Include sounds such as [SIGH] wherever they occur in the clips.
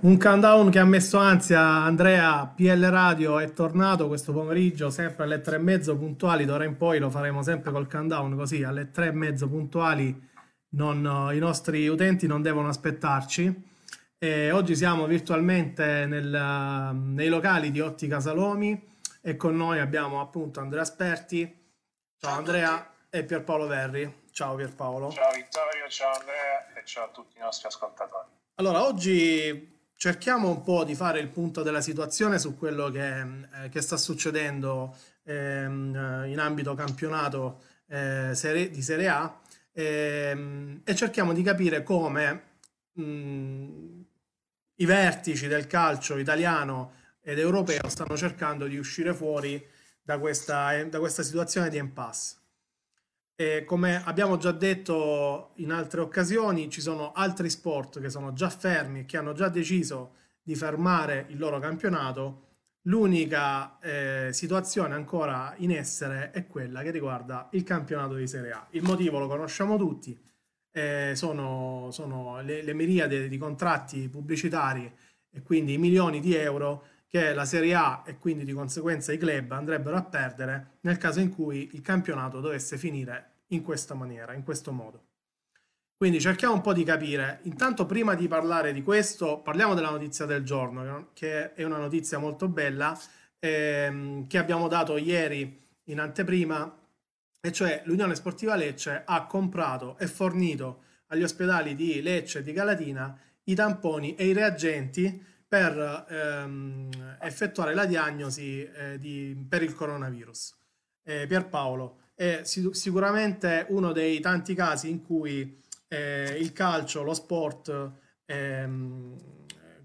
Un countdown che ha messo ansia Andrea, PL Radio è tornato questo pomeriggio sempre alle tre e mezzo puntuali, d'ora in poi lo faremo sempre col countdown così alle tre e mezzo puntuali non, i nostri utenti non devono aspettarci. E oggi siamo virtualmente nel, nei locali di Ottica Salomi e con noi abbiamo appunto Andrea Sperti, ciao Andrea e Pierpaolo Verri. Ciao Pierpaolo. Ciao Vittorio, ciao Andrea e ciao a tutti i nostri ascoltatori. Allora, oggi cerchiamo un po' di fare il punto della situazione su quello che, eh, che sta succedendo ehm, in ambito campionato eh, serie, di Serie A ehm, e cerchiamo di capire come mh, i vertici del calcio italiano ed europeo stanno cercando di uscire fuori da questa, da questa situazione di impasse. Come abbiamo già detto in altre occasioni, ci sono altri sport che sono già fermi e che hanno già deciso di fermare il loro campionato. L'unica eh, situazione ancora in essere è quella che riguarda il campionato di Serie A. Il motivo lo conosciamo tutti, eh, sono, sono le, le miriade di contratti pubblicitari e quindi i milioni di euro che la Serie A e quindi di conseguenza i club andrebbero a perdere nel caso in cui il campionato dovesse finire in questa maniera, in questo modo. Quindi cerchiamo un po' di capire. Intanto prima di parlare di questo, parliamo della notizia del giorno, che è una notizia molto bella, ehm, che abbiamo dato ieri in anteprima, e cioè l'Unione Sportiva Lecce ha comprato e fornito agli ospedali di Lecce e di Galatina i tamponi e i reagenti per ehm, effettuare la diagnosi eh, di, per il coronavirus. Eh, Pierpaolo, è sicuramente uno dei tanti casi in cui eh, il calcio, lo sport, ehm,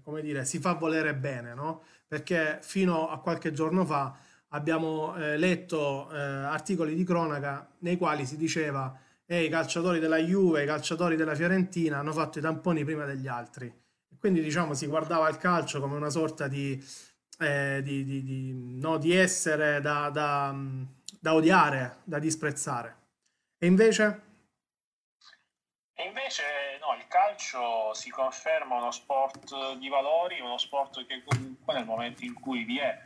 come dire, si fa volere bene, no? Perché fino a qualche giorno fa abbiamo eh, letto eh, articoli di cronaca nei quali si diceva eh, i calciatori della Juve, i calciatori della Fiorentina hanno fatto i tamponi prima degli altri quindi diciamo si guardava il calcio come una sorta di, eh, di, di, di no, essere da, da, da, odiare, da disprezzare. E invece? E invece no, il calcio si conferma uno sport di valori, uno sport che comunque nel momento in cui vi è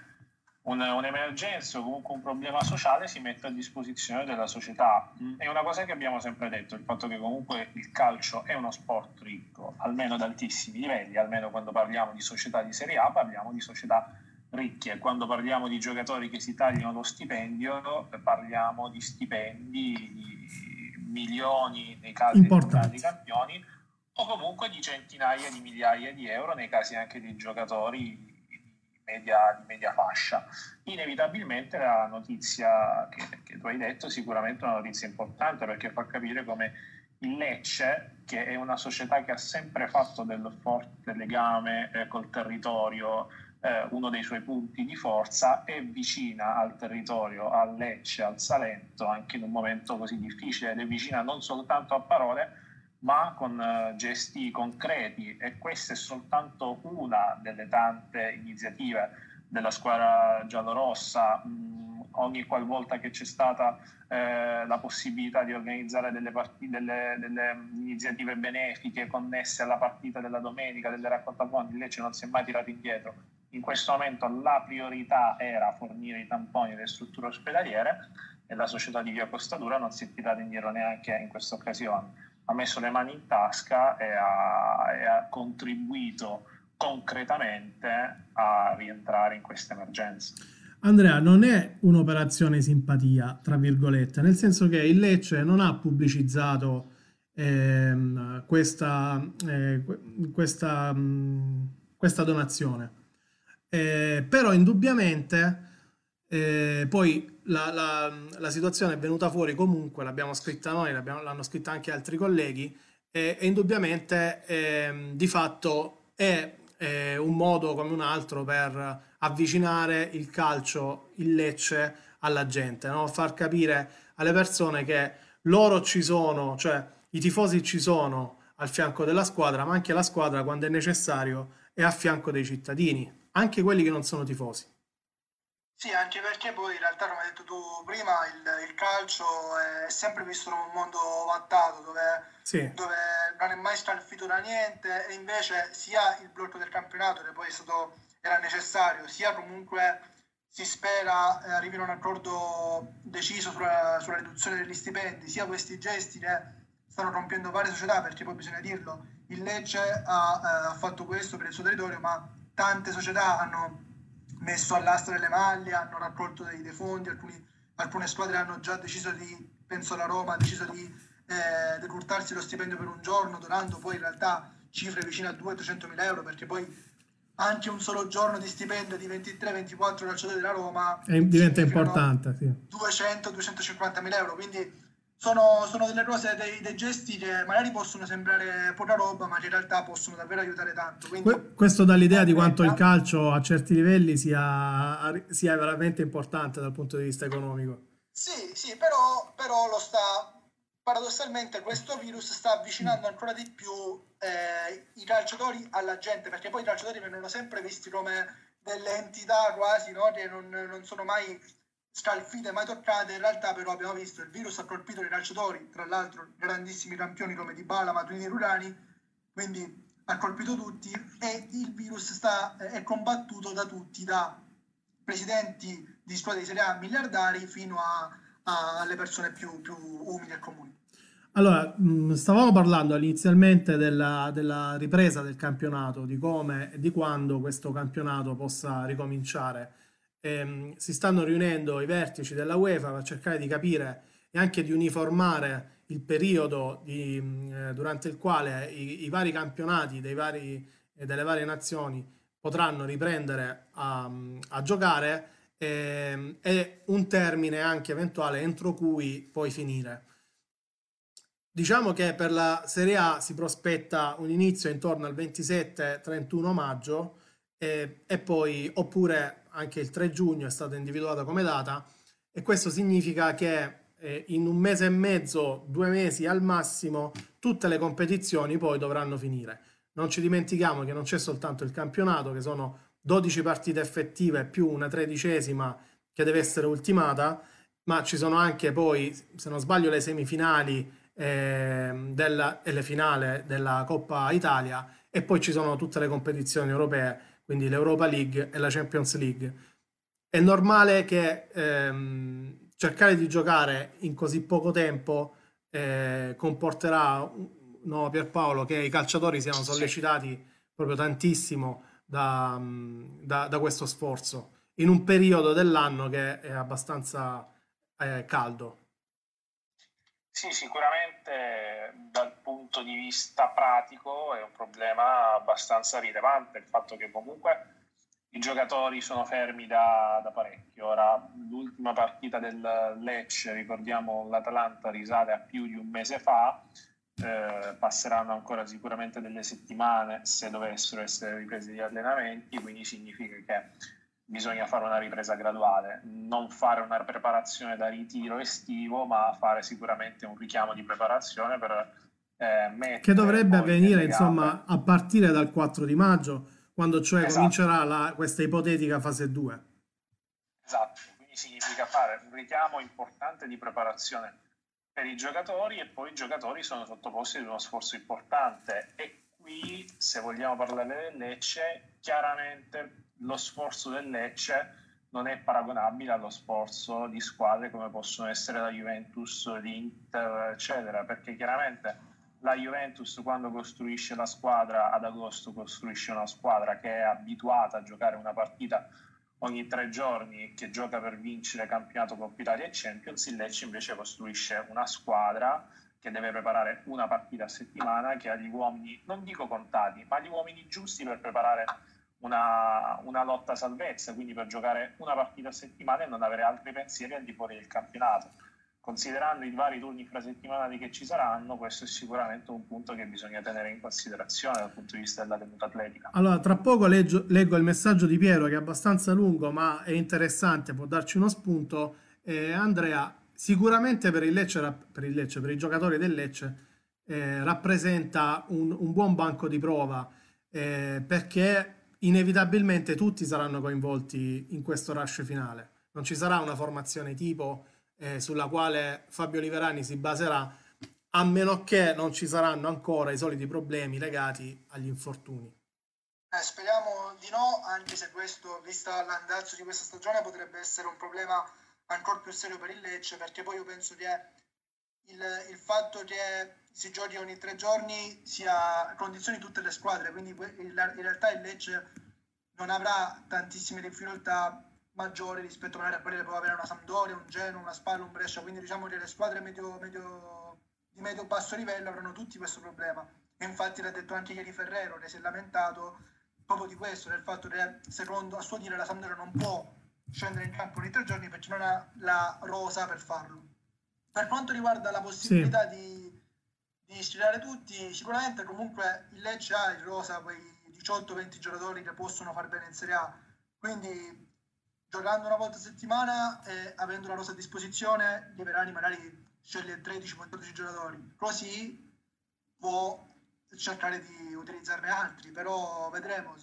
un, un'emergenza o comunque un problema sociale si mette a disposizione della società. Mm, è una cosa che abbiamo sempre detto, il fatto che comunque il calcio è uno sport ricco, almeno ad altissimi livelli, almeno quando parliamo di società di Serie A parliamo di società ricche, quando parliamo di giocatori che si tagliano lo stipendio parliamo di stipendi di milioni nei casi dei campioni o comunque di centinaia di migliaia di euro nei casi anche di giocatori media, di media fascia. Inevitabilmente la notizia che, che tu hai detto è sicuramente una notizia importante perché fa capire come il Lecce, che è una società che ha sempre fatto del forte legame eh, col territorio, eh, uno dei suoi punti di forza, è vicina al territorio, al Lecce, al Salento, anche in un momento così difficile, ed è vicina non soltanto a parole, ma con uh, gesti concreti e questa è soltanto una delle tante iniziative della squadra giallorossa. Mm, ogni qualvolta che c'è stata eh, la possibilità di organizzare delle, partite, delle, delle, iniziative benefiche connesse alla partita della domenica, delle raccoltafondi, Lecce non si è mai tirato indietro. In questo momento la priorità era fornire i tamponi delle strutture ospedaliere e la società di Via Costadura non si è tirata indietro neanche in questa occasione ha messo le mani in tasca e ha, e ha contribuito concretamente a rientrare in questa emergenza. Andrea, non è un'operazione simpatia, tra virgolette, nel senso che il Lecce non ha pubblicizzato ehm, questa, eh, questa, mh, questa, donazione. Eh, però indubbiamente eh, poi la, la, la, situazione è venuta fuori comunque, l'abbiamo scritta noi, l'hanno scritta anche altri colleghi, e, e indubbiamente eh, di fatto è, è, un modo come un altro per avvicinare il calcio, il Lecce alla gente, no? far capire alle persone che loro ci sono, cioè i tifosi ci sono al fianco della squadra, ma anche la squadra quando è necessario è a fianco dei cittadini, anche quelli che non sono tifosi. Sì, anche perché poi in realtà, come hai detto tu prima, il, il calcio è sempre visto come un mondo vattato dove, sì. dove, non è mai scalfito da niente e invece sia il blocco del campionato che poi è stato, era necessario, sia comunque si spera eh, arrivino a un accordo deciso sulla, sulla, riduzione degli stipendi, sia questi gesti che stanno rompiendo varie società, perché poi bisogna dirlo, il Lecce ha, eh, ha fatto questo per il suo territorio, ma tante società hanno messo all'asta delle maglie, hanno raccolto dei, dei fondi, alcuni, alcune squadre hanno già deciso di, penso la Roma, ha deciso di eh, decurtarsi lo stipendio per un giorno, donando poi in realtà cifre vicine a 200-300 mila euro, perché poi anche un solo giorno di stipendio di 23-24 calciatori della Roma diventa importante. Sì. 200-250 mila euro, quindi sono, sono, delle cose, dei, dei, gesti che magari possono sembrare poca roba, ma che in realtà possono davvero aiutare tanto. Quindi, questo dà l'idea di quanto il calcio a certi livelli sia, sia, veramente importante dal punto di vista economico. Sì, sì, però, però lo sta. Paradossalmente questo virus sta avvicinando ancora di più eh, i calciatori alla gente, perché poi i calciatori vengono sempre visti come delle entità quasi no? che non, non sono mai scalfite mai toccate, in realtà però abbiamo visto il virus ha colpito i calciatori, tra l'altro grandissimi campioni come Dybala, Maturini e Rurani, quindi ha colpito tutti e il virus sta, è combattuto da tutti, da presidenti di squadre di Serie A miliardari fino a, a, alle persone più, più umili e comuni. Allora, stavamo parlando inizialmente della, della, ripresa del campionato, di come e di quando questo campionato possa ricominciare ehm, si stanno riunendo i vertici della UEFA per cercare di capire e anche di uniformare il periodo di, eh, durante il quale i, i vari campionati vari, eh, delle varie nazioni potranno riprendere a, a giocare eh, e un termine anche eventuale entro cui poi finire. Diciamo che per la Serie A si prospetta un inizio intorno al 27-31 maggio e, e poi oppure anche il 3 giugno è stata individuata come data e questo significa che eh, in un mese e mezzo, due mesi al massimo, tutte le competizioni poi dovranno finire. Non ci dimentichiamo che non c'è soltanto il campionato, che sono 12 partite effettive più una tredicesima che deve essere ultimata, ma ci sono anche poi, se non sbaglio, le semifinali eh, della, e le finali della Coppa Italia e poi ci sono tutte le competizioni europee quindi l'Europa League e la Champions League. È normale che ehm, cercare di giocare in così poco tempo eh, comporterà, no, Pierpaolo, che i calciatori siano sollecitati proprio tantissimo da, da, da questo sforzo in un periodo dell'anno che è abbastanza eh, caldo. Sì, sicuramente punto di vista pratico è un problema abbastanza rilevante il fatto che comunque i giocatori sono fermi da, da parecchio. Ora, l'ultima partita del Lecce, ricordiamo l'Atalanta, risale a più di un mese fa, eh, passeranno ancora sicuramente delle settimane se dovessero essere ripresi gli allenamenti, quindi significa che bisogna fare una ripresa graduale, non fare una preparazione da ritiro estivo, ma fare sicuramente un richiamo di preparazione per eh. Che dovrebbe avvenire insomma a partire dal 4 di maggio, quando cioè esatto. comincerà la, questa ipotetica fase 2. Esatto, quindi significa fare un richiamo importante di preparazione per i giocatori e poi i giocatori sono sottoposti ad uno sforzo importante e qui se vogliamo parlare del Lecce chiaramente lo sforzo del Lecce non è paragonabile allo sforzo di squadre come possono essere la Juventus, l'Inter, eccetera, perché chiaramente la Juventus quando costruisce la squadra ad agosto costruisce una squadra che è abituata a giocare una partita ogni tre giorni che gioca per vincere campionato Coppa Italia e Champions, il Lecce invece costruisce una squadra che deve preparare una partita a settimana che ha gli uomini, non dico contati, ma gli uomini giusti per preparare una, una, lotta salvezza, quindi per giocare una partita a settimana e non avere altri pensieri al di fuori del campionato. Considerando i vari turni infrasettimanali che ci saranno, questo è sicuramente un punto che bisogna tenere in considerazione dal punto di vista della tenuta atletica. Allora, tra poco leggo, leggo il messaggio di Piero che è abbastanza lungo ma è interessante, può darci uno spunto. Eh, Andrea, sicuramente per il Lecce, per, il Lecce, per i giocatori del Lecce, eh, rappresenta un, un, buon banco di prova eh, perché inevitabilmente tutti saranno coinvolti in questo rush finale. Non ci sarà una formazione tipo eh, sulla quale Fabio Liverani si baserà, a meno che non ci saranno ancora i soliti problemi legati agli infortuni. Eh, speriamo di no, anche se questo, vista l'andazzo di questa stagione, potrebbe essere un problema ancora più serio per il Lecce, perché poi io penso che il, il fatto che si giochi ogni tre giorni sia condizioni tutte le squadre, quindi in realtà il Lecce non avrà tantissime difficoltà maggiori rispetto magari a quelle che può avere una Sampdoria, un Genoa, una Spalla, un Brescia, quindi diciamo che le squadre medio, medio, di medio-basso livello avranno tutti questo problema. E infatti l'ha detto anche ieri Ferrero, che si è lamentato proprio di questo, del fatto che secondo a suo dire la Sampdoria non può scendere in campo ogni tre giorni perché non ha la rosa per farlo. Per quanto riguarda la possibilità sì. di, di sfidare tutti, sicuramente comunque il Lecce ha il rosa quei 18-20 giocatori che possono far bene in Serie A, quindi giocando una volta a settimana e avendo la rosa a disposizione, Liverani magari sceglie 13-14 giocatori, così può cercare di utilizzarne altri, però vedremo.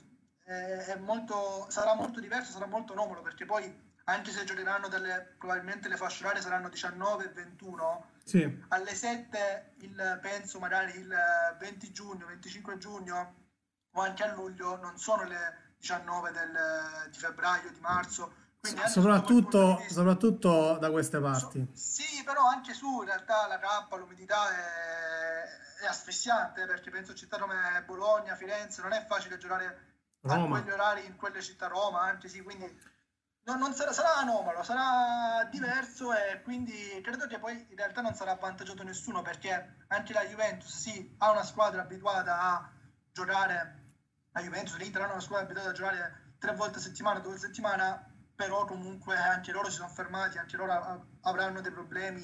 Molto, sarà molto diverso, sarà molto anomalo perché poi anche se giocheranno delle, probabilmente le fasce orarie saranno 19 e 21, sì. alle 7 il, penso magari il 20 giugno, 25 giugno o anche a luglio non sono le 19 del, di febbraio, di marzo. Soprattutto, soprattutto, da queste parti. So, sì, però anche su in realtà la cappa, l'umidità è, è asfissiante perché penso a città come Bologna, Firenze, non è facile giocare Roma. a quegli orari in quelle città Roma, anche sì, quindi non, non sarà, sarà, anomalo, sarà diverso e quindi credo che poi in realtà non sarà avvantaggiato nessuno perché anche la Juventus sì, ha una squadra abituata a giocare, la Juventus, l'Inter hanno una squadra abituata a giocare tre volte a settimana, due volte a settimana, però comunque anche loro si sono fermati, anche loro avranno dei problemi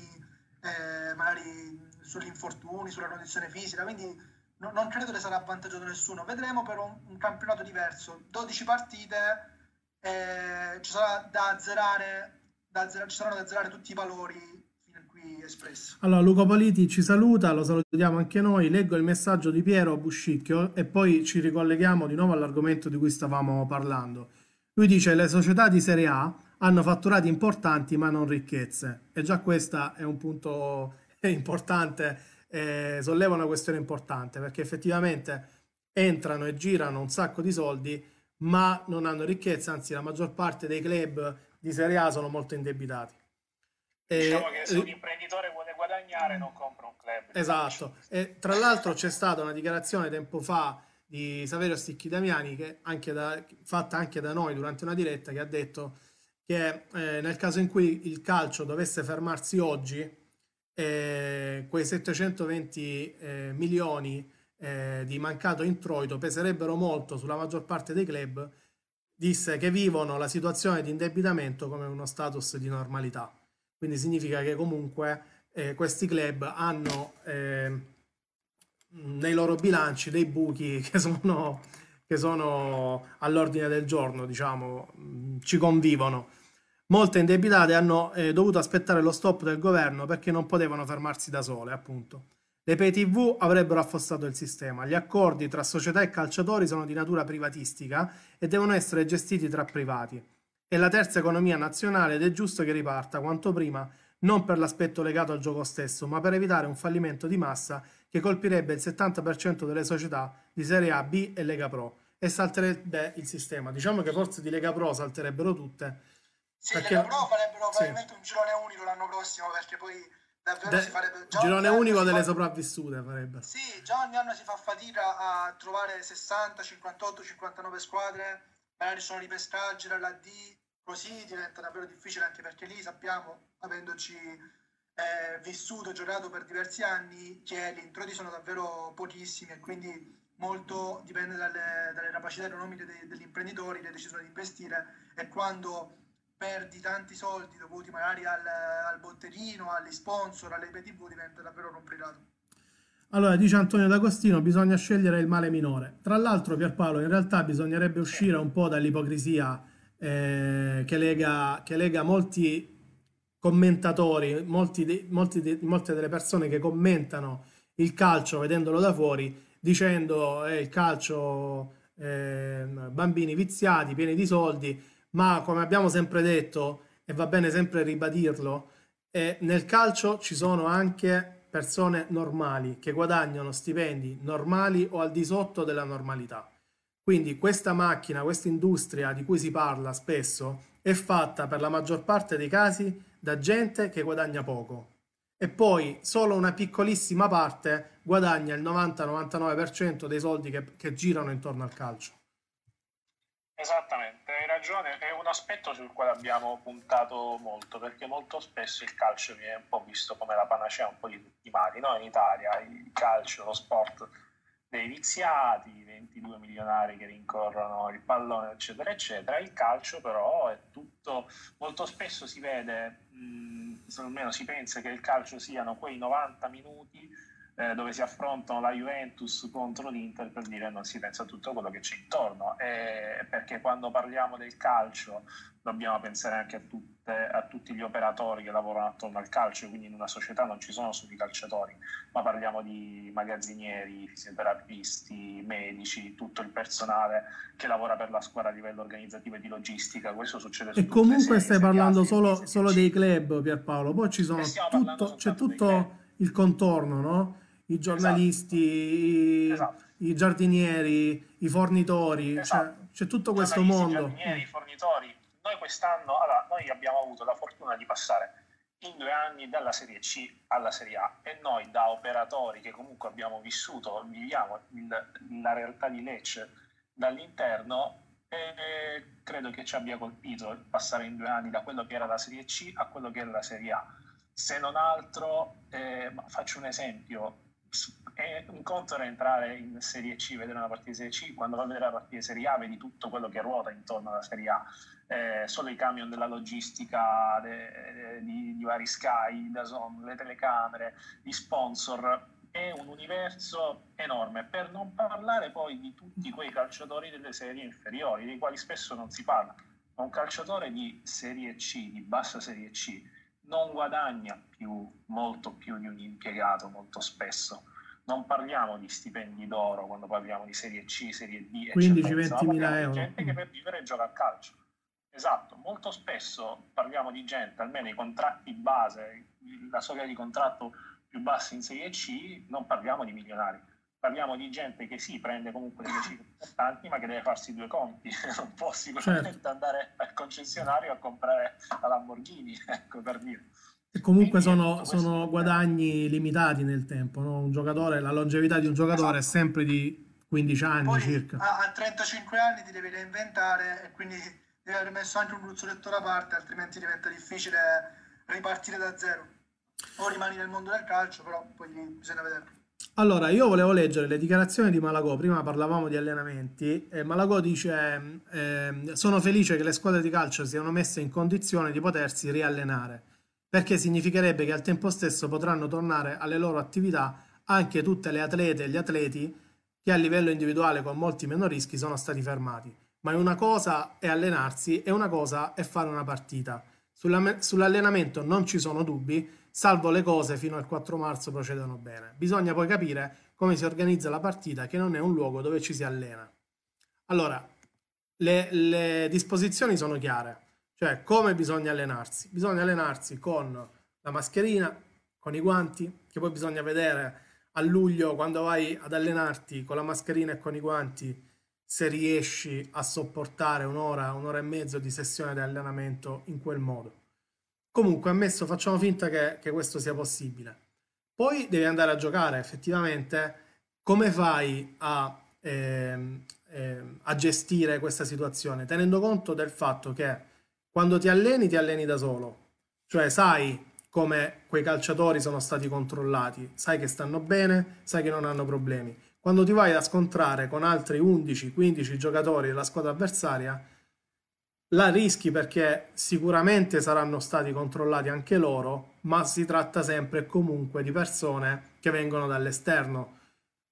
eh, magari sugli infortuni, sulla condizione fisica, quindi no, non credo che sarà avvantaggiato nessuno. Vedremo però un, un campionato diverso, 12 partite eh, ci sarà da azzerare, da azzerare, ci saranno da azzerare tutti i valori espressi. Allora, Luca Politi ci saluta, lo salutiamo anche noi. Leggo il messaggio di Piero Buscicchio e poi ci ricolleghiamo di nuovo all'argomento di cui stavamo parlando. Lui dice: Le società di Serie A hanno fatturati importanti ma non ricchezze. E già questo è un punto [LAUGHS] importante, eh, solleva una questione importante perché effettivamente entrano e girano un sacco di soldi ma non hanno ricchezza, anzi la maggior parte dei club di Serie A sono molto indebitati. Diciamo e, che se un imprenditore vuole guadagnare non compra un club. Esatto, e tra l'altro c'è stata una dichiarazione tempo fa di Saverio Sticchi Damiani, che anche da, fatta anche da noi durante una diretta, che ha detto che eh, nel caso in cui il calcio dovesse fermarsi oggi, eh, quei 720 eh, milioni eh, di mancato introito peserebbero molto sulla maggior parte dei club, disse che vivono la situazione di indebitamento come uno status di normalità. Quindi significa che comunque eh, questi club hanno eh, nei loro bilanci dei buchi [LAUGHS] che sono, che sono all'ordine del giorno, diciamo, mm, ci convivono. Molte indebitate hanno eh, dovuto aspettare lo stop del governo perché non potevano fermarsi da sole, appunto. Le pay TV avrebbero affossato il sistema. Gli accordi tra società e calciatori sono di natura privatistica e devono essere gestiti tra privati. È la terza economia nazionale ed è giusto che riparta quanto prima, non per l'aspetto legato al gioco stesso, ma per evitare un fallimento di massa che colpirebbe il 70% delle società di Serie A, B e Lega Pro e salterebbe il sistema. Diciamo che forse di Lega Pro salterebbero tutte. Sì, perché... Lega Pro farebbero probabilmente sì. un girone unico l'anno prossimo perché poi davvero De, si farebbe già girone unico delle fa... sopravvissute farebbe sì già ogni anno si fa fatica a trovare 60 58 59 squadre magari sono ripescaggi dalla D così diventa davvero difficile anche perché lì sappiamo avendoci eh, vissuto e giocato per diversi anni che gli introiti sono davvero pochissimi e quindi molto dipende dalle, dalle capacità economiche dei, degli imprenditori che decidono di investire e quando perdi tanti soldi dovuti magari al, al botteghino, agli sponsor, alle IPTV, diventa davvero complicato. Allora, dice Antonio D'Agostino, bisogna scegliere il male minore. Tra l'altro, Pierpaolo, in realtà bisognerebbe uscire un po' dall'ipocrisia eh, che, lega, che, lega, molti commentatori, molti, molti, molte delle persone che commentano il calcio vedendolo da fuori, dicendo eh, il calcio eh, bambini viziati, pieni di soldi, ma come abbiamo sempre detto, e va bene sempre ribadirlo, eh, nel calcio ci sono anche persone normali che guadagnano stipendi normali o al di sotto della normalità. Quindi questa macchina, questa industria di cui si parla spesso, è fatta per la maggior parte dei casi da gente che guadagna poco e poi solo una piccolissima parte guadagna il 90-99% dei soldi che, che girano intorno al calcio. Esattamente, hai ragione, è un aspetto sul quale abbiamo puntato molto, perché molto spesso il calcio viene un po' visto come la panacea un po' di tutti i mali, no? In Italia il calcio, lo sport dei viziati, 22 milionari che rincorrono il pallone, eccetera, eccetera. Il calcio però è tutto, molto spesso si vede, mh, almeno si pensa che il calcio siano quei 90 minuti eh, dove si affrontano la Juventus contro l'Inter per dire non si pensa a tutto quello che c'è intorno, e perché quando parliamo del calcio dobbiamo pensare anche a, tutte, a, tutti gli operatori che lavorano attorno al calcio, quindi in una società non ci sono solo i calciatori, ma parliamo di magazzinieri, fisioterapisti, medici, tutto il personale che lavora per la squadra a livello organizzativo e di logistica, questo succede su E comunque stai parlando solo, solo, dei club Pierpaolo, poi ci sono tutto, c'è tutto il contorno, no? i giornalisti, esatto. i, i, giardinieri, i fornitori, cioè, esatto. cioè, c'è tutto questo mondo. I giardinieri, i fornitori. Noi quest'anno, allora, noi abbiamo avuto la fortuna di passare in due anni dalla Serie C alla Serie A e noi da operatori che comunque abbiamo vissuto, viviamo il, la realtà di Lecce dall'interno, e credo che ci abbia colpito passare in due anni da quello che era la Serie C a quello che era la Serie A. Se non altro, eh, faccio un esempio, è un conto era entrare in Serie C, vedere una partita di Serie C, quando va a vedere la partita di Serie A vedi tutto quello che ruota intorno alla Serie A, eh, solo i camion della logistica de, de, di, di, vari Sky, Dazon, le telecamere, gli sponsor, è un universo enorme, per non parlare poi di tutti quei calciatori delle serie inferiori, dei quali spesso non si parla. Un calciatore di Serie C, di bassa Serie C, non guadagna più, molto più di un impiegato molto spesso. Non parliamo di stipendi d'oro quando parliamo di Serie C, Serie D, 15-20 mila euro. gente che per vivere gioca a calcio. Esatto, molto spesso parliamo di gente, almeno i contratti base, la soglia di contratto più bassa in Serie C, non parliamo di milionari parliamo di gente che sì, prende comunque delle cifre importanti, ma che deve farsi due conti. [LAUGHS] non può sicuramente certo. andare al concessionario a comprare la Lamborghini, [LAUGHS] ecco per dire. E comunque sono, sono guadagni limitati nel tempo, no? un giocatore, la longevità di un giocatore esatto. è sempre di 15 anni Poi, circa. A, a 35 anni ti devi reinventare e quindi devi aver messo anche un gruzzoletto da parte, altrimenti diventa difficile ripartire da zero. O rimani nel mondo del calcio, però poi bisogna vedere. Allora, io volevo leggere le dichiarazioni di Malagò, prima parlavamo di allenamenti, e Malagò dice eh, sono felice che le squadre di calcio siano messe in condizione di potersi riallenare, perché significherebbe che al tempo stesso potranno tornare alle loro attività anche tutte le atlete e gli atleti che a livello individuale con molti meno rischi sono stati fermati. Ma una cosa è allenarsi e una cosa è fare una partita. Sull'allenamento non ci sono dubbi, salvo le cose fino al 4 marzo procedono bene. Bisogna poi capire come si organizza la partita, che non è un luogo dove ci si allena. Allora, le, le disposizioni sono chiare, cioè come bisogna allenarsi. Bisogna allenarsi con la mascherina, con i guanti, che poi bisogna vedere a luglio quando vai ad allenarti con la mascherina e con i guanti se riesci a sopportare un'ora, un'ora e mezzo di sessione di allenamento in quel modo. Comunque, ammesso, facciamo finta che, che questo sia possibile. Poi devi andare a giocare effettivamente. Come fai a, eh, eh, a gestire questa situazione? Tenendo conto del fatto che quando ti alleni, ti alleni da solo. Cioè, sai come quei calciatori sono stati controllati, sai che stanno bene, sai che non hanno problemi. Quando ti vai a scontrare con altri 11-15 giocatori della squadra avversaria, la rischi perché sicuramente saranno stati controllati anche loro, ma si tratta sempre e comunque di persone che vengono dall'esterno.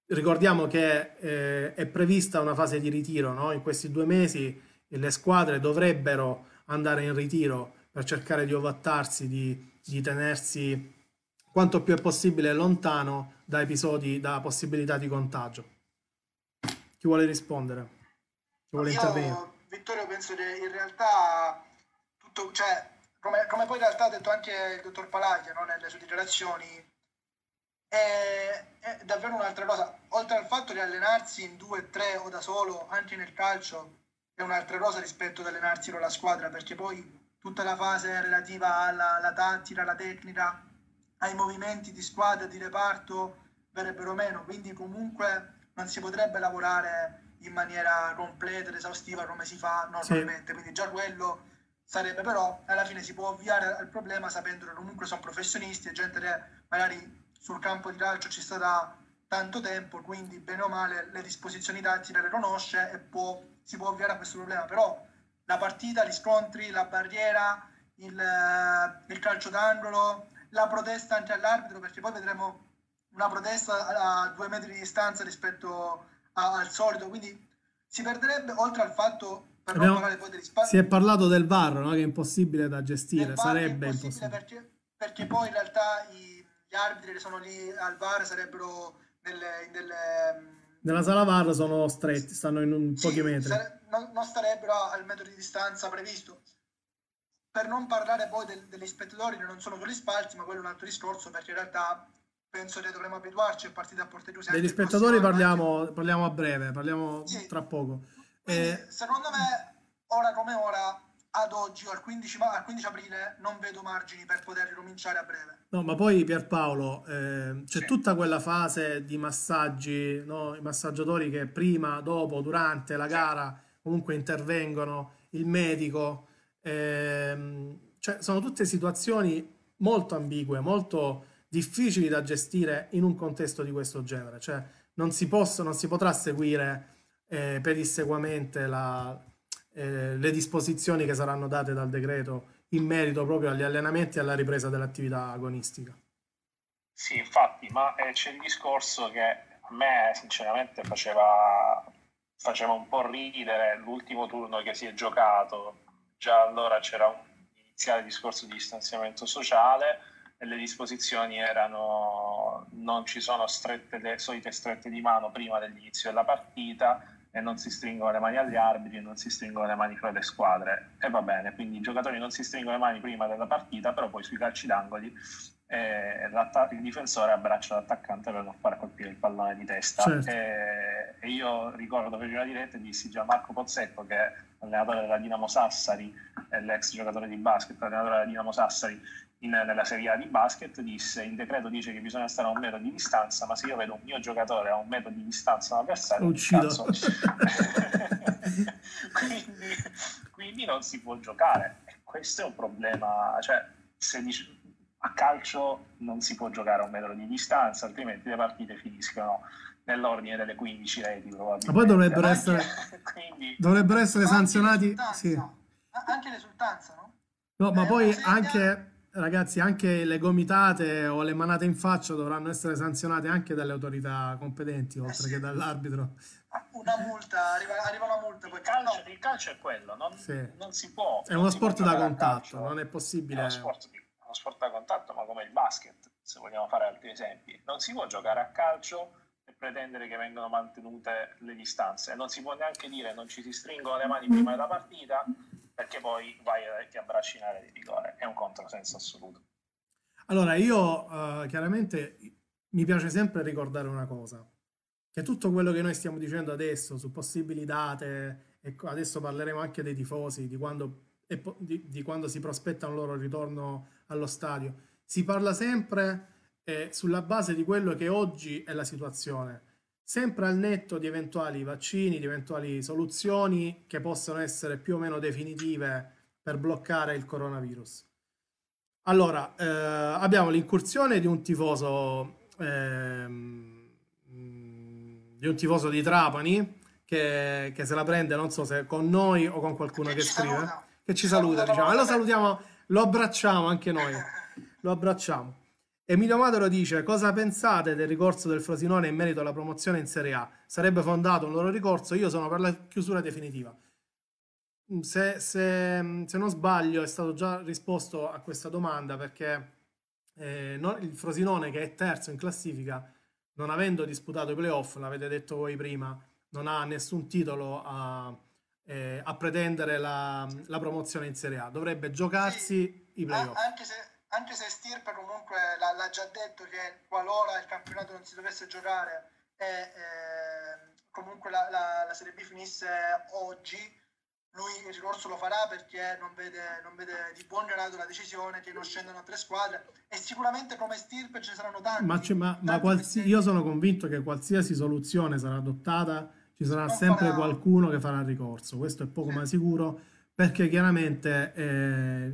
Ricordiamo che eh, è prevista una fase di ritiro, no? in questi due mesi le squadre dovrebbero andare in ritiro per cercare di ovattarsi, di, di tenersi quanto più è possibile lontano da episodi, da possibilità di contagio. Chi vuole rispondere? vuole intervenire. Vittorio, penso che in realtà tutto, cioè, come, come, poi in realtà ha detto anche il dottor Palaglia no, nelle sue dichiarazioni, è, è, davvero un'altra cosa. Oltre al fatto di allenarsi in due, tre o da solo, anche nel calcio, è un'altra cosa rispetto ad allenarsi con la squadra, perché poi tutta la fase relativa alla, alla tattica, alla tecnica, ai movimenti di squadra, di reparto, verrebbero meno. Quindi comunque non si potrebbe lavorare in maniera completa ed esaustiva come si fa normalmente. Sì. Quindi già quello sarebbe però alla fine si può ovviare al problema sapendo che comunque sono professionisti e gente che magari sul campo di calcio ci sta da tanto tempo, quindi bene o male le disposizioni tattiche le conosce e può, si può ovviare a questo problema. Però la partita, gli scontri, la barriera, il, eh, il calcio d'angolo, la protesta anche all'arbitro, perché poi vedremo una protesta a due metri di distanza rispetto a, al solito, quindi si perderebbe oltre al fatto per Abbiamo, non poi degli spazi. Si è parlato del VAR, no? che è impossibile da gestire, sarebbe impossibile. impossibile. Perché, perché, poi in realtà i, gli arbitri che sono lì al VAR sarebbero nelle, nelle nella sala VAR sono stretti, stanno in un, pochi metri. Sare, non, non, starebbero al metro di distanza previsto. Per non parlare poi del, degli spettatori che non sono solo gli spalti, ma quello è un altro discorso perché in realtà penso che dovremmo abituarci a partite a porte chiuse. Degli spettatori parliamo, parliamo, a breve, parliamo sì. tra poco. Quindi, eh... Secondo me, ora come ora, ad oggi o al 15, al 15, aprile non vedo margini per poter ricominciare a breve. No, ma poi Pierpaolo, eh, c'è sì. tutta quella fase di massaggi, no? i massaggiatori che prima, dopo, durante la gara comunque intervengono, il medico, ehm, cioè sono tutte situazioni molto ambigue, molto difficili da gestire in un contesto di questo genere, cioè non si, possono, non si potrà seguire eh, pedissequamente la, eh, le disposizioni che saranno date dal decreto in merito proprio agli allenamenti e alla ripresa dell'attività agonistica. Sì, infatti, ma eh, c'è il discorso che a me sinceramente faceva, faceva un po' ridere l'ultimo turno che si è giocato, già allora c'era un iniziale discorso di distanziamento sociale e le disposizioni erano non ci sono strette, le solite strette di mano prima dell'inizio della partita e non si stringono le mani agli arbitri e non si stringono le mani fra le squadre e va bene, quindi i giocatori non si stringono le mani prima della partita però poi sui calci d'angoli eh, il difensore abbraccia l'attaccante per non far colpire il pallone di testa certo. e, e, io ricordo per una diretta dissi già Marco Pozzecco che è allenatore della Dinamo Sassari l'ex giocatore di basket allenatore della Dinamo Sassari in, nella Serie A di basket disse il decreto dice che bisogna stare a un metro di distanza ma se io vedo un mio giocatore a un metro di distanza dall'avversario uccido [LAUGHS] [LAUGHS] quindi, quindi, non si può giocare e questo è un problema cioè se dici, a calcio non si può giocare a un metro di distanza altrimenti le partite finiscono nell'ordine delle 15 reti probabilmente ma poi dovrebbero anche, essere, [LAUGHS] quindi, dovrebbero essere sanzionati sì. anche l'esultanza no? No, ma eh, poi anche, ragazzi, anche le gomitate o le manate in faccia dovranno essere sanzionate anche dalle autorità competenti, eh oltre sì. che dall'arbitro. Una multa, arriva, arriva una multa. Il calcio, il calcio, è quello, non, sì. non si può. È uno sport da contatto, non è possibile. È uno sport, uno sport da contatto, ma come il basket, se vogliamo fare altri esempi. Non si può giocare a calcio e pretendere che vengano mantenute le distanze. Non si può neanche dire non ci si stringono le mani prima della partita perché poi vai e ti abbracci in area di rigore. È un controsenso assoluto. Allora, io uh, chiaramente mi piace sempre ricordare una cosa, che tutto quello che noi stiamo dicendo adesso su possibili date, e adesso parleremo anche dei tifosi, di quando, di, di quando si prospetta un loro ritorno allo stadio, si parla sempre eh, sulla base di quello che oggi è la situazione sempre al netto di eventuali vaccini, di eventuali soluzioni che possono essere più o meno definitive per bloccare il coronavirus. Allora, eh, abbiamo l'incursione di un tifoso ehm, di un tifoso di Trapani che, che, se la prende, non so se con noi o con qualcuno che, che scrive, saluta. che ci saluta, diciamo, e lo salutiamo, lo abbracciamo anche noi, lo abbracciamo. Emilio Madero dice cosa pensate del ricorso del Frosinone in merito alla promozione in Serie A? Sarebbe fondato un loro ricorso? Io sono per la chiusura definitiva. Mm, se, se, se non sbaglio è stato già risposto a questa domanda perché eh, no, il Frosinone che è terzo in classifica, non avendo disputato i playoff, l'avete detto voi prima, non ha nessun titolo a, eh, a pretendere la, la, promozione in Serie A, dovrebbe giocarsi sì, i playoff. Anche se, anche se Stirpe comunque l'ha, l'ha, già detto che qualora il campionato non si dovesse giocare e eh, comunque la, la, la Serie B finisse oggi, lui il ricorso lo farà perché non vede, non vede di buon grado la decisione che non scendano tre squadre e sicuramente come stirpe ce ne saranno tanti. Ma, ma, ma qualsi, io sono convinto che qualsiasi soluzione sarà adottata ci sarà non sempre farà... qualcuno che farà ricorso, questo è poco sì. ma sicuro perché chiaramente eh,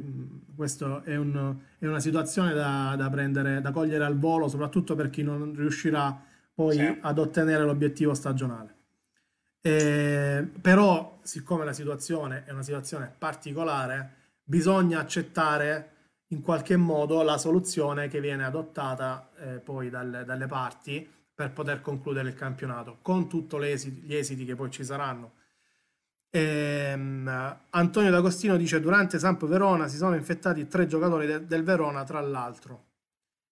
questa è, un, è, una situazione da, da, prendere, da cogliere al volo soprattutto per chi non riuscirà poi sì. ad ottenere l'obiettivo stagionale. Eh, però, siccome la situazione è una situazione particolare, bisogna accettare in qualche modo la soluzione che viene adottata eh, poi dalle, dalle, parti per poter concludere il campionato, con tutti gli esiti che poi ci saranno. Ehm, Antonio D'Agostino dice durante Samp Verona si sono infettati tre giocatori de del Verona tra l'altro.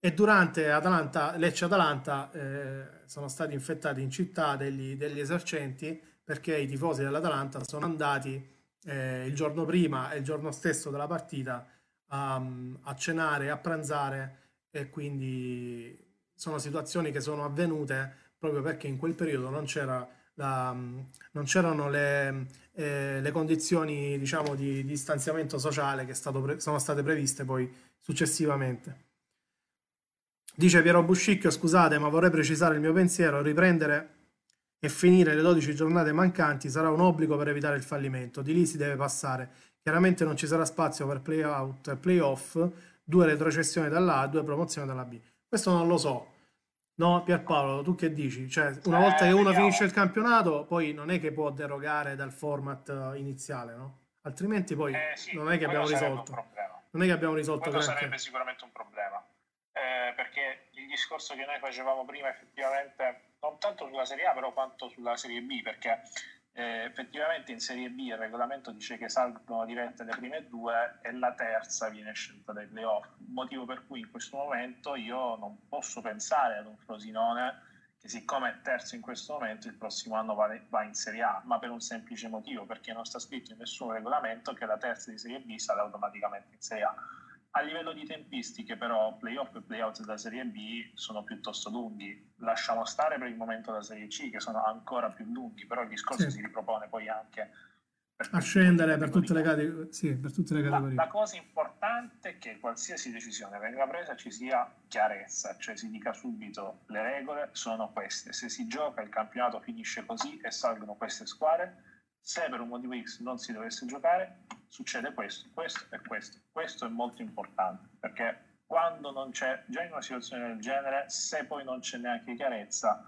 E durante Atalanta, Lecce-Atalanta eh, sono stati infettati in città degli, degli, esercenti perché i tifosi dell'Atalanta sono andati eh, il giorno prima e il giorno stesso della partita a, a cenare, a pranzare e quindi sono situazioni che sono avvenute proprio perché in quel periodo non, c'era la, non c'erano le, eh, le, condizioni diciamo, di, di distanziamento sociale che sono state previste poi successivamente. Dice Piero Buscicchio, scusate, ma vorrei precisare il mio pensiero, riprendere e finire le 12 giornate mancanti sarà un obbligo per evitare il fallimento. Di lì si deve passare. Chiaramente non ci sarà spazio per play-out e play-off, due retrocessioni dalla A, due promozioni dalla B. Questo non lo so. No, Pierpaolo, tu che dici? Cioè, una volta che uno vediamo. finisce il campionato, poi non è che può derogare dal format iniziale, no? Altrimenti poi eh, sì, non è che abbiamo risolto. Non è che abbiamo risolto. Quello sarebbe sicuramente un problema eh, perché il discorso che noi facevamo prima effettivamente, non tanto sulla Serie A però quanto sulla Serie B, perché eh, effettivamente in Serie B il regolamento dice che salgono dirette le prime due e la terza viene scelta dai playoff, motivo per cui in questo momento io non posso pensare ad un Frosinone che siccome è terzo in questo momento il prossimo anno va, in Serie A, ma per un semplice motivo, perché non sta scritto in nessun regolamento che la terza di Serie B sale automaticamente in Serie A. A livello di tempistiche, però, playoff e playout della Serie B sono piuttosto lunghi. Lasciamo stare per il momento la Serie C, che sono ancora più lunghi, però il discorso sì. si ripropone poi anche per a scendere per tutte, sì, per tutte, le categorie. La, la, cosa importante è che qualsiasi decisione venga presa ci sia chiarezza, cioè si dica subito le regole sono queste. Se si gioca il campionato finisce così e salgono queste squadre se per un motivo X non si dovesse giocare, succede questo, questo e questo. Questo è molto importante perché quando non c'è, già in una situazione del genere, se poi non c'è neanche chiarezza,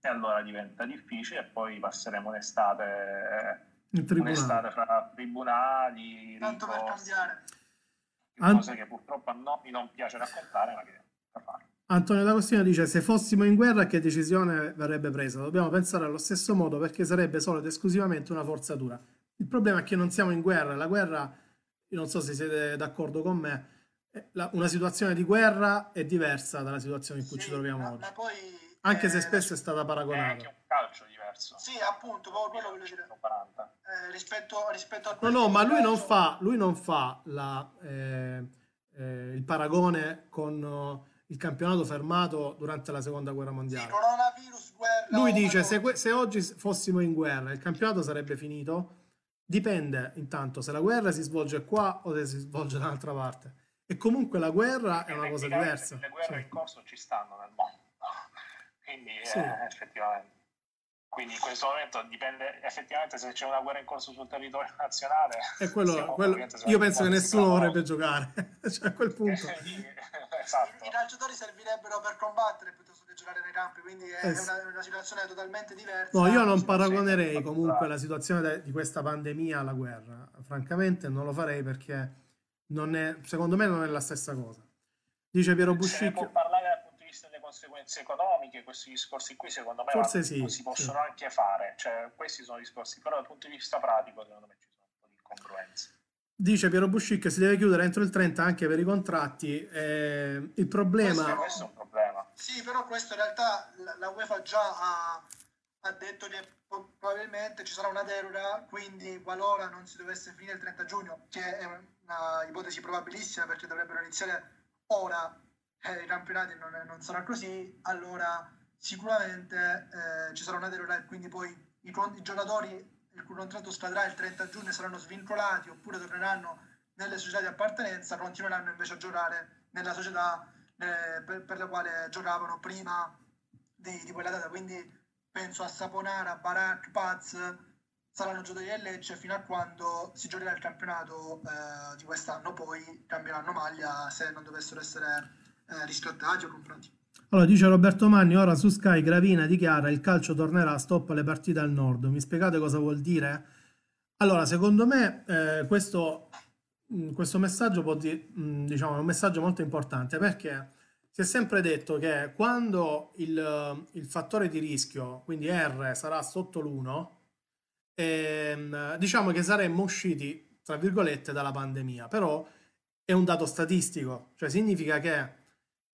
e allora diventa difficile e poi passeremo un'estate, un'estate fra tribunali, tanto per cambiare. Cose che purtroppo a noi non piace raccontare, ma che da fare. Antonio D'Agostino dice se fossimo in guerra che decisione verrebbe presa? Dobbiamo pensare allo stesso modo perché sarebbe solo ed esclusivamente una forzatura. Il problema è che non siamo in guerra, la guerra, io non so se siete d'accordo con me, una situazione di guerra è diversa dalla situazione in cui sì, ci troviamo ma, oggi. Ma poi, Anche eh, se spesso è stata paragonata. È anche un calcio diverso. Sì, appunto, quello voglio dire. Eh, rispetto, rispetto a No, no, ma lui non fa, lui non fa la, eh, eh il paragone con il campionato fermato durante la seconda guerra mondiale. Sì, coronavirus, guerra. Lui dice: se, se, oggi fossimo in guerra, il campionato sarebbe finito. Dipende intanto se la guerra si svolge qua o se si svolge da un'altra parte. E comunque la guerra è una cosa diversa. Le guerre sì. in corso ci stanno nel mondo. Quindi sì. eh, effettivamente. Quindi in questo momento dipende effettivamente se c'è una guerra in corso sul territorio nazionale. E quello, quello io penso che nessuno vorrebbe giocare, [LAUGHS] cioè a quel punto. [LAUGHS] esatto. I, I calciatori servirebbero per combattere piuttosto che giocare nei campi, quindi è, eh sì. una, una, situazione totalmente diversa. No, io non paragonerei comunque la situazione di questa pandemia alla guerra. Francamente non lo farei perché non è, secondo me non è la stessa cosa. Dice Piero Buscicchio conseguenze economiche, questi discorsi qui secondo me Forse sì, si possono sì. anche fare, cioè questi sono discorsi, però dal punto di vista pratico secondo me ci sono un po' di incongruenze. Dice Piero Buscic che si deve chiudere entro il 30 anche per i contratti. Eh, il problema... Questo, questo, è un problema. Sì, però questo in realtà la UEFA già ha, ha detto che probabilmente ci sarà una deroga, quindi qualora non si dovesse finire il 30 giugno, che è una ipotesi probabilissima perché dovrebbero iniziare ora eh, i campionati, non, non, sarà così, allora sicuramente eh, ci sarà una deroga e quindi poi i, i giocatori il cui contratto scadrà il 30 giugno saranno svincolati oppure torneranno nelle società di appartenenza, continueranno invece a giocare nella società eh, per, per, la quale giocavano prima di, di, quella data. Quindi penso a Saponara, Barak, Paz saranno giocatori del Lecce fino a quando si giocherà il campionato eh, di quest'anno, poi cambieranno maglia se non dovessero essere eh, riscattati o comprati. Allora, dice Roberto Manni, ora su Sky Gravina dichiara il calcio tornerà, stop alle partite al nord. Mi spiegate cosa vuol dire? Allora, secondo me eh, questo, mm, questo, messaggio può di, mm, diciamo, è un messaggio molto importante perché si è sempre detto che quando il, il fattore di rischio, quindi R, sarà sotto l'1, ehm, diciamo che saremmo usciti, tra virgolette, dalla pandemia. Però è un dato statistico, cioè significa che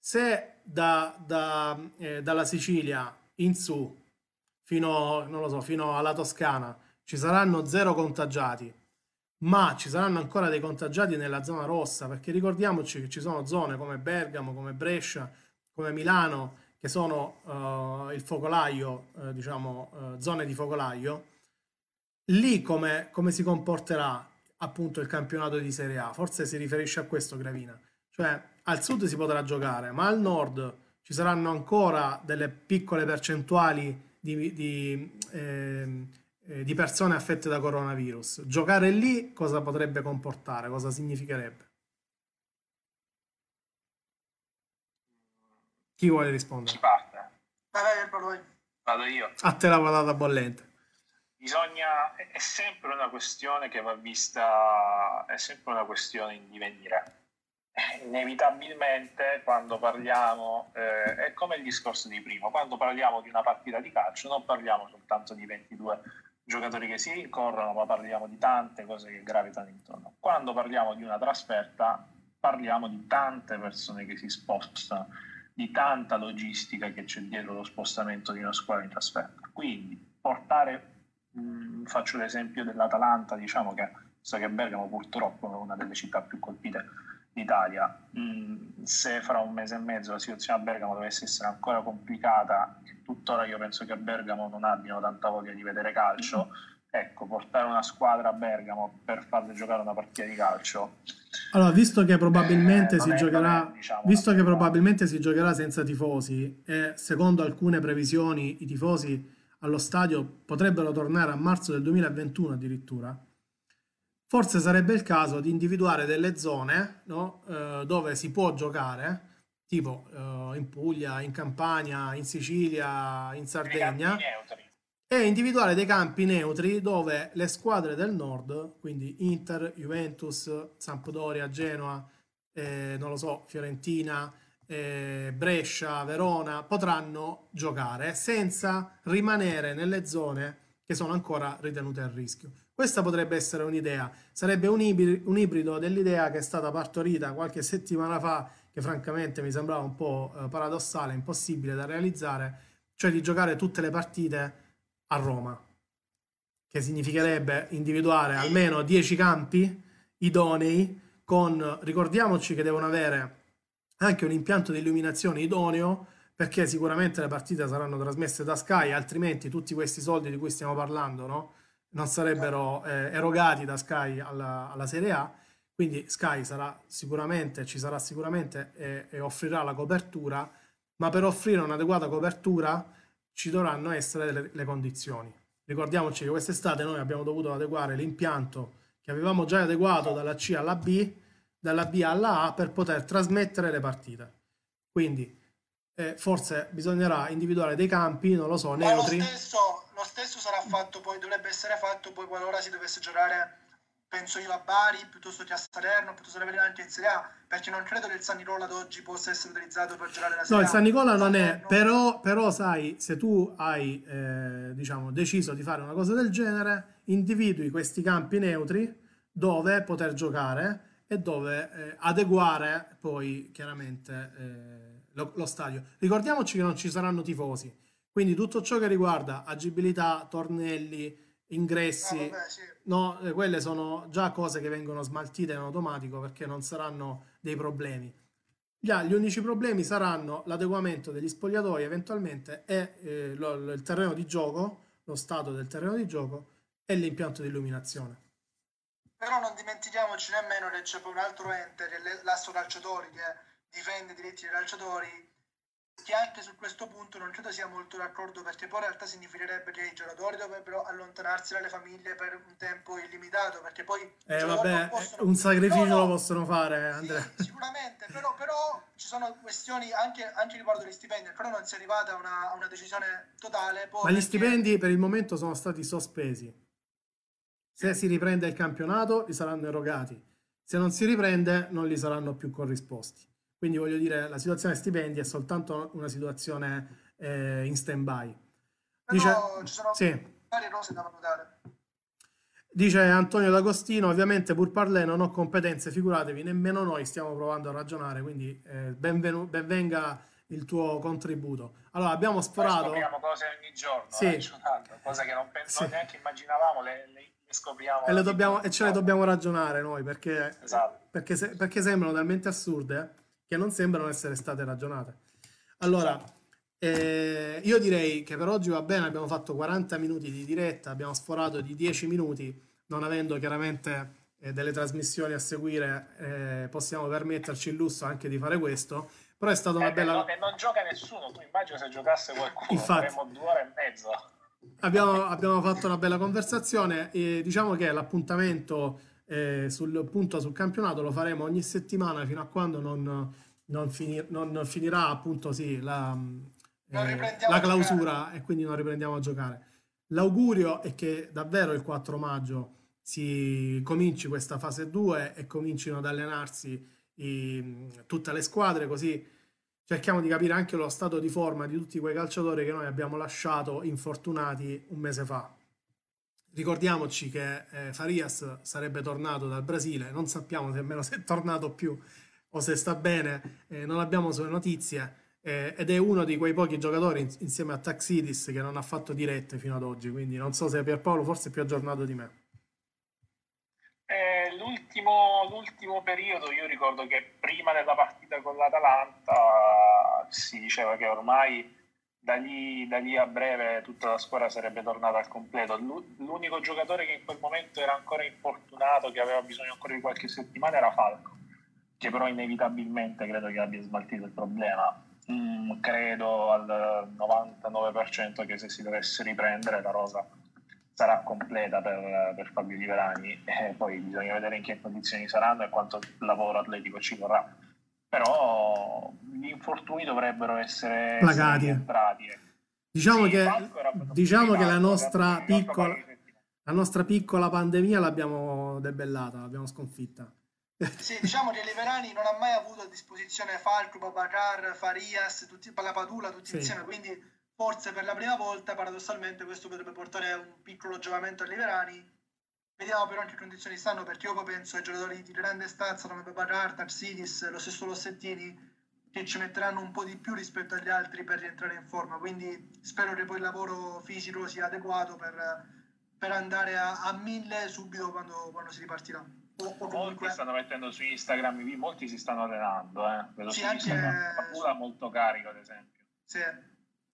se da, da, eh, dalla Sicilia in su fino, so, fino alla Toscana ci saranno zero contagiati, ma ci saranno ancora dei contagiati nella zona rossa, perché ricordiamoci che ci sono zone come Bergamo, come Brescia, come Milano, che sono uh, il focolaio, uh, diciamo, uh, zone di focolaio, lì come, come, si comporterà appunto il campionato di Serie A? Forse si riferisce a questo Gravina. Cioè, al sud si potrà giocare, ma al nord ci saranno ancora delle piccole percentuali di, di, eh, di persone affette da coronavirus. Giocare lì cosa potrebbe comportare? Cosa significherebbe? Chi vuole rispondere? Chi parte? Vado io. A te la patata bollente. Bisogna, è sempre una questione che va vista, è sempre una questione in divenire inevitabilmente quando parliamo, eh, è come il discorso di prima, quando parliamo di una partita di calcio non parliamo soltanto di 22 giocatori che si rincorrono, ma parliamo di tante cose che gravitano intorno. Quando parliamo di una trasferta parliamo di tante persone che si spostano, di tanta logistica che c'è dietro lo spostamento di una squadra in trasferta. Quindi portare, mh, mm, faccio l'esempio dell'Atalanta, diciamo che so che Bergamo purtroppo è una delle città più colpite d'Italia. Mm, se fra un mese e mezzo la situazione a Bergamo dovesse essere ancora complicata, e tuttora io penso che a Bergamo non abbiano tanta voglia di vedere calcio, ecco, portare una squadra a Bergamo per farle giocare una partita di calcio. Allora, visto che probabilmente, eh, si, è, giocherà, è, diciamo, visto che probabilmente si giocherà senza tifosi e secondo alcune previsioni i tifosi allo stadio potrebbero tornare a marzo del 2021 addirittura, forse sarebbe il caso di individuare delle zone no? eh, dove si può giocare, tipo eh, in Puglia, in Campania, in Sicilia, in Sardegna, e individuare dei campi neutri dove le squadre del nord, quindi Inter, Juventus, Sampdoria, Genoa, eh, non lo so, Fiorentina, eh, Brescia, Verona, potranno giocare senza rimanere nelle zone che sono ancora ritenute a rischio. Questa potrebbe essere un'idea, sarebbe un, ibrido, dell'idea che è stata partorita qualche settimana fa, che francamente mi sembrava un po' eh, paradossale, impossibile da realizzare, cioè di giocare tutte le partite a Roma, che significherebbe individuare almeno 10 campi idonei con, ricordiamoci che devono avere anche un impianto di illuminazione idoneo perché sicuramente le partite saranno trasmesse da Sky, altrimenti tutti questi soldi di cui stiamo parlando, no? Non sarebbero eh, erogati da Sky alla, alla, Serie A, quindi Sky sarà sicuramente, ci sarà sicuramente e, e offrirà la copertura, ma per offrire un'adeguata copertura ci dovranno essere le, le condizioni. Ricordiamoci che quest'estate noi abbiamo dovuto adeguare l'impianto che avevamo già adeguato dalla C alla B, dalla B alla A per poter trasmettere le partite. Quindi eh, forse bisognerà individuare dei campi, non lo so, neutri. Lo stesso, stesso sarà fatto poi, dovrebbe essere fatto poi qualora si dovesse giocare, penso io, a Bari piuttosto che a Salerno, piuttosto che anche in Serie A, perché non credo che il San Nicola ad oggi possa essere utilizzato per giocare la Serie A. No, il San Nicola non è, però, però sai, se tu hai eh, diciamo, deciso di fare una cosa del genere, individui questi campi neutri dove poter giocare e dove eh, adeguare poi chiaramente... Eh, lo, lo stadio. Ricordiamoci che non ci saranno tifosi, Quindi tutto ciò che riguarda agibilità, tornelli, ingressi, ah, vabbè, sì. no, eh, quelle sono già cose che vengono smaltite in automatico perché non saranno dei problemi. Gli, gli unici problemi saranno l'adeguamento degli spogliatoi eventualmente e eh, lo, il terreno di gioco, lo stato del terreno di gioco e l'impianto di illuminazione. Però non dimentichiamoci nemmeno che c'è poi un altro ente, che è l'Asso Calciatori, che difende i diritti dei calciatori anche su questo punto non credo sia molto d'accordo perché poi in realtà significherebbe che i giocatori dovrebbero allontanarsi dalle famiglie per un tempo illimitato perché poi eh, vabbè, possono... un sacrificio no, no, lo possono fare Andrea. Sì, [LAUGHS] sicuramente però, però, ci sono questioni anche, anche riguardo agli stipendi però non si è arrivata a una, a una decisione totale ma gli stipendi per il momento sono stati sospesi. Se si riprende il campionato li saranno erogati. Se non si riprende non li saranno più corrisposti quindi voglio dire, la situazione stipendi è soltanto una situazione eh, in stand-by. Dice, ci sono sì. varie cose da valutare. Dice Antonio D'Agostino, ovviamente pur parlè non ho competenze, figuratevi, nemmeno noi stiamo provando a ragionare, quindi eh, benvenu- benvenga il tuo contributo. Allora, abbiamo sforato... Noi scopriamo cose ogni giorno, sì. eh, cose che non, pens- sì. neanche immaginavamo, le, le, le scopriamo. E, le dobbiamo, e ce le dobbiamo ragionare noi, perché, esatto. perché, se, perché sembrano talmente assurde che non sembrano essere state ragionate. Allora, eh, io direi che per oggi va bene, abbiamo fatto 40 minuti di diretta, abbiamo sforato di 10 minuti, non avendo chiaramente eh, delle trasmissioni a seguire, eh, possiamo permetterci il lusso anche di fare questo. Però è stata una eh, bella. No, e non gioca nessuno, tu immagino se giocasse qualcuno, Infatti, faremo due ore e mezza. Abbiamo, abbiamo fatto una bella conversazione e diciamo che l'appuntamento eh, sul punto sul campionato lo faremo ogni settimana fino a quando non, non, finir, non finirà appunto sì, la, eh, la clausura e quindi non riprendiamo a giocare. L'augurio è che davvero il 4 maggio si cominci questa fase 2 e comincino ad allenarsi i, tutte le squadre così cerchiamo di capire anche lo stato di forma di tutti quei calciatori che noi abbiamo lasciato infortunati un mese fa Ricordiamoci che eh, Farias sarebbe tornato dal Brasile, non sappiamo nemmeno se è tornato più o se sta bene, eh, non abbiamo sue notizie eh, ed è uno di quei pochi giocatori in, insieme a Taxidis che non ha fatto dirette fino ad oggi, quindi non so se Pierpaolo forse è più aggiornato di me. Eh, l'ultimo, l'ultimo periodo io ricordo che prima della partita con l'Atalanta si diceva che ormai da lì, da lì, a breve tutta la squadra sarebbe tornata al completo. L'unico giocatore che in quel momento era ancora infortunato, che aveva bisogno ancora di qualche settimana, era Falco, che però inevitabilmente credo che abbia smaltito il problema. Mm, credo al 99% che se si dovesse riprendere la rosa sarà completa per, per Fabio Liverani e poi bisogna vedere in che condizioni saranno e quanto lavoro atletico ci vorrà però gli infortuni dovrebbero essere placati. Entrati. Diciamo sì, che, diciamo che la, nostra piccola, la nostra piccola pandemia l'abbiamo debellata, l'abbiamo sconfitta. [LAUGHS] Sì, diciamo che Leverani non ha mai avuto a disposizione Falco, Babacar, Farias, tutti, la Padula, tutti sì. insieme, quindi forse per la prima volta paradossalmente questo potrebbe portare a un piccolo giovamento a Leverani Vediamo però in che condizioni stanno, perché io poi penso ai giocatori di grande stazza come Babacar, Tarsidis, lo stesso Lossettini, che ci metteranno un po' di più rispetto agli altri per rientrare in forma. Quindi spero che poi il lavoro fisico sia adeguato per, per andare a, a, mille subito quando, quando si ripartirà. O, o comunque... Molti stanno mettendo su Instagram, molti si stanno allenando. Eh. Vedo sì, su anche... Instagram, molto carico, ad esempio. Sì.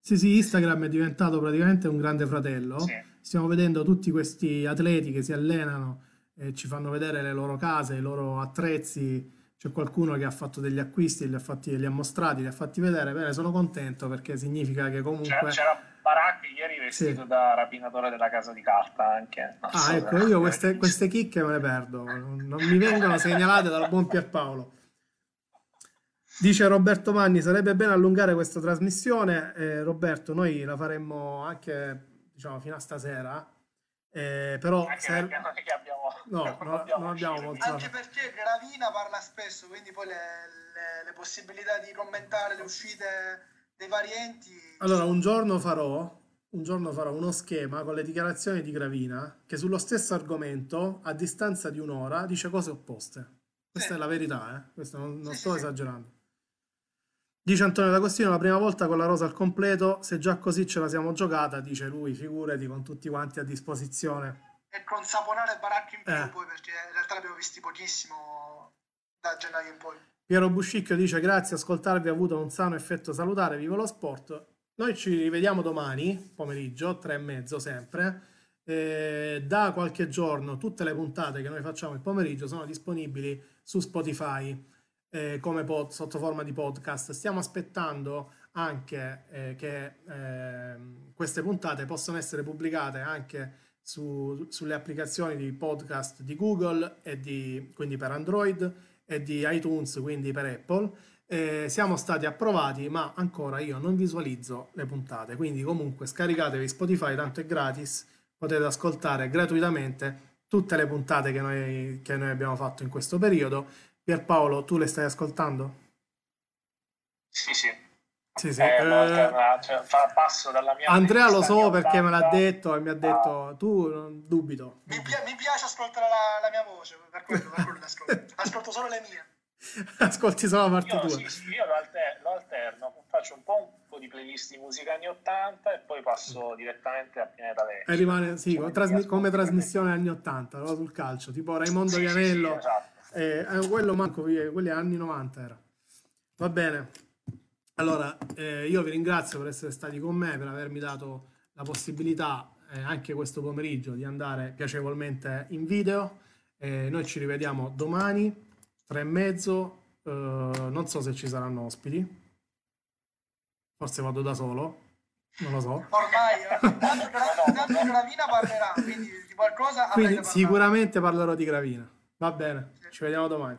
Sì, sì, Instagram è diventato praticamente un grande fratello. Sì stiamo vedendo tutti questi atleti che si allenano e ci fanno vedere le loro case, i loro attrezzi. C'è qualcuno che ha fatto degli acquisti, li ha, fatti, li ha mostrati, li ha fatti vedere. Bene, sono contento perché significa che comunque. C'era, c'era Baracchi ieri vestito sì. da rapinatore della casa di carta anche. Ah, ecco, io queste, queste chicche me le perdo, non mi vengono segnalate dal buon Pierpaolo. Dice Roberto Manni, sarebbe bene allungare questa trasmissione. Eh, Roberto, noi la faremmo anche diciamo, fino a stasera. Eh, però anche ser- perché non è che abbiamo, no, non, abbiamo, non abbiamo molto anche perché Gravina parla spesso quindi poi le, le, le, possibilità di commentare le uscite dei varianti allora un giorno farò un giorno farò uno schema con le dichiarazioni di Gravina che sullo stesso argomento a distanza di un'ora dice cose opposte questa sì. è la verità eh? questo non, non sì, sto sì, esagerando Dice Antonio D'Agostino, la prima volta con la rosa al completo, se già così ce la siamo giocata, dice lui, figurati con tutti quanti a disposizione. E con Saponare e Baracchi in più eh. poi, perché in realtà l'abbiamo visti pochissimo da gennaio in poi. Piero Buscicchio dice grazie, ascoltarvi ha avuto un sano effetto salutare, vivo lo sport. Noi ci rivediamo domani, pomeriggio, tre e mezzo sempre. Eh, da qualche giorno tutte le puntate che noi facciamo il pomeriggio sono disponibili su Spotify eh, come pod, sotto forma di podcast. Stiamo aspettando anche eh, che ehm, queste puntate possano essere pubblicate anche su, sulle applicazioni di podcast di Google e di, quindi per Android e di iTunes, quindi per Apple. Eh, siamo stati approvati, ma ancora io non visualizzo le puntate. Quindi, comunque, scaricatevi Spotify, tanto è gratis. Potete ascoltare gratuitamente tutte le puntate che noi, che noi abbiamo fatto in questo periodo Pierpaolo, tu le stai ascoltando? Sì, sì. Sì, sì. Eh, eh, cioè, passo dalla mia Andrea lo so perché me l'ha detto e mi ha detto ah. tu non dubito. Mi, pi- mi piace ascoltare la, la, mia voce, per quello, per quello ascolto. [LAUGHS] ascolto solo le mie. Ascolti solo la parte tua. Sì, sì, io lo, alter- lo, alterno, faccio un po', un po' di playlist di musica anni 80 e poi passo direttamente a Pineta Vecchia. E rimane, sì, come, trasmi- come trasmissione anni 80, no? sul calcio, tipo Raimondo sì, Vianello. Sì, esatto eh, eh, quello manco, quelli anni 90 era. Va bene. Allora, eh, io vi ringrazio per essere stati con me, per avermi dato la possibilità eh, anche questo pomeriggio di andare piacevolmente in video. Eh, noi ci rivediamo domani, tre e mezzo. Eh, non so se ci saranno ospiti. Forse vado da solo. Non lo so. Ormai, tanto Gravina parlerà, quindi di qualcosa quindi sicuramente parlerò di Gravina. Va bene. Ci vediamo domani.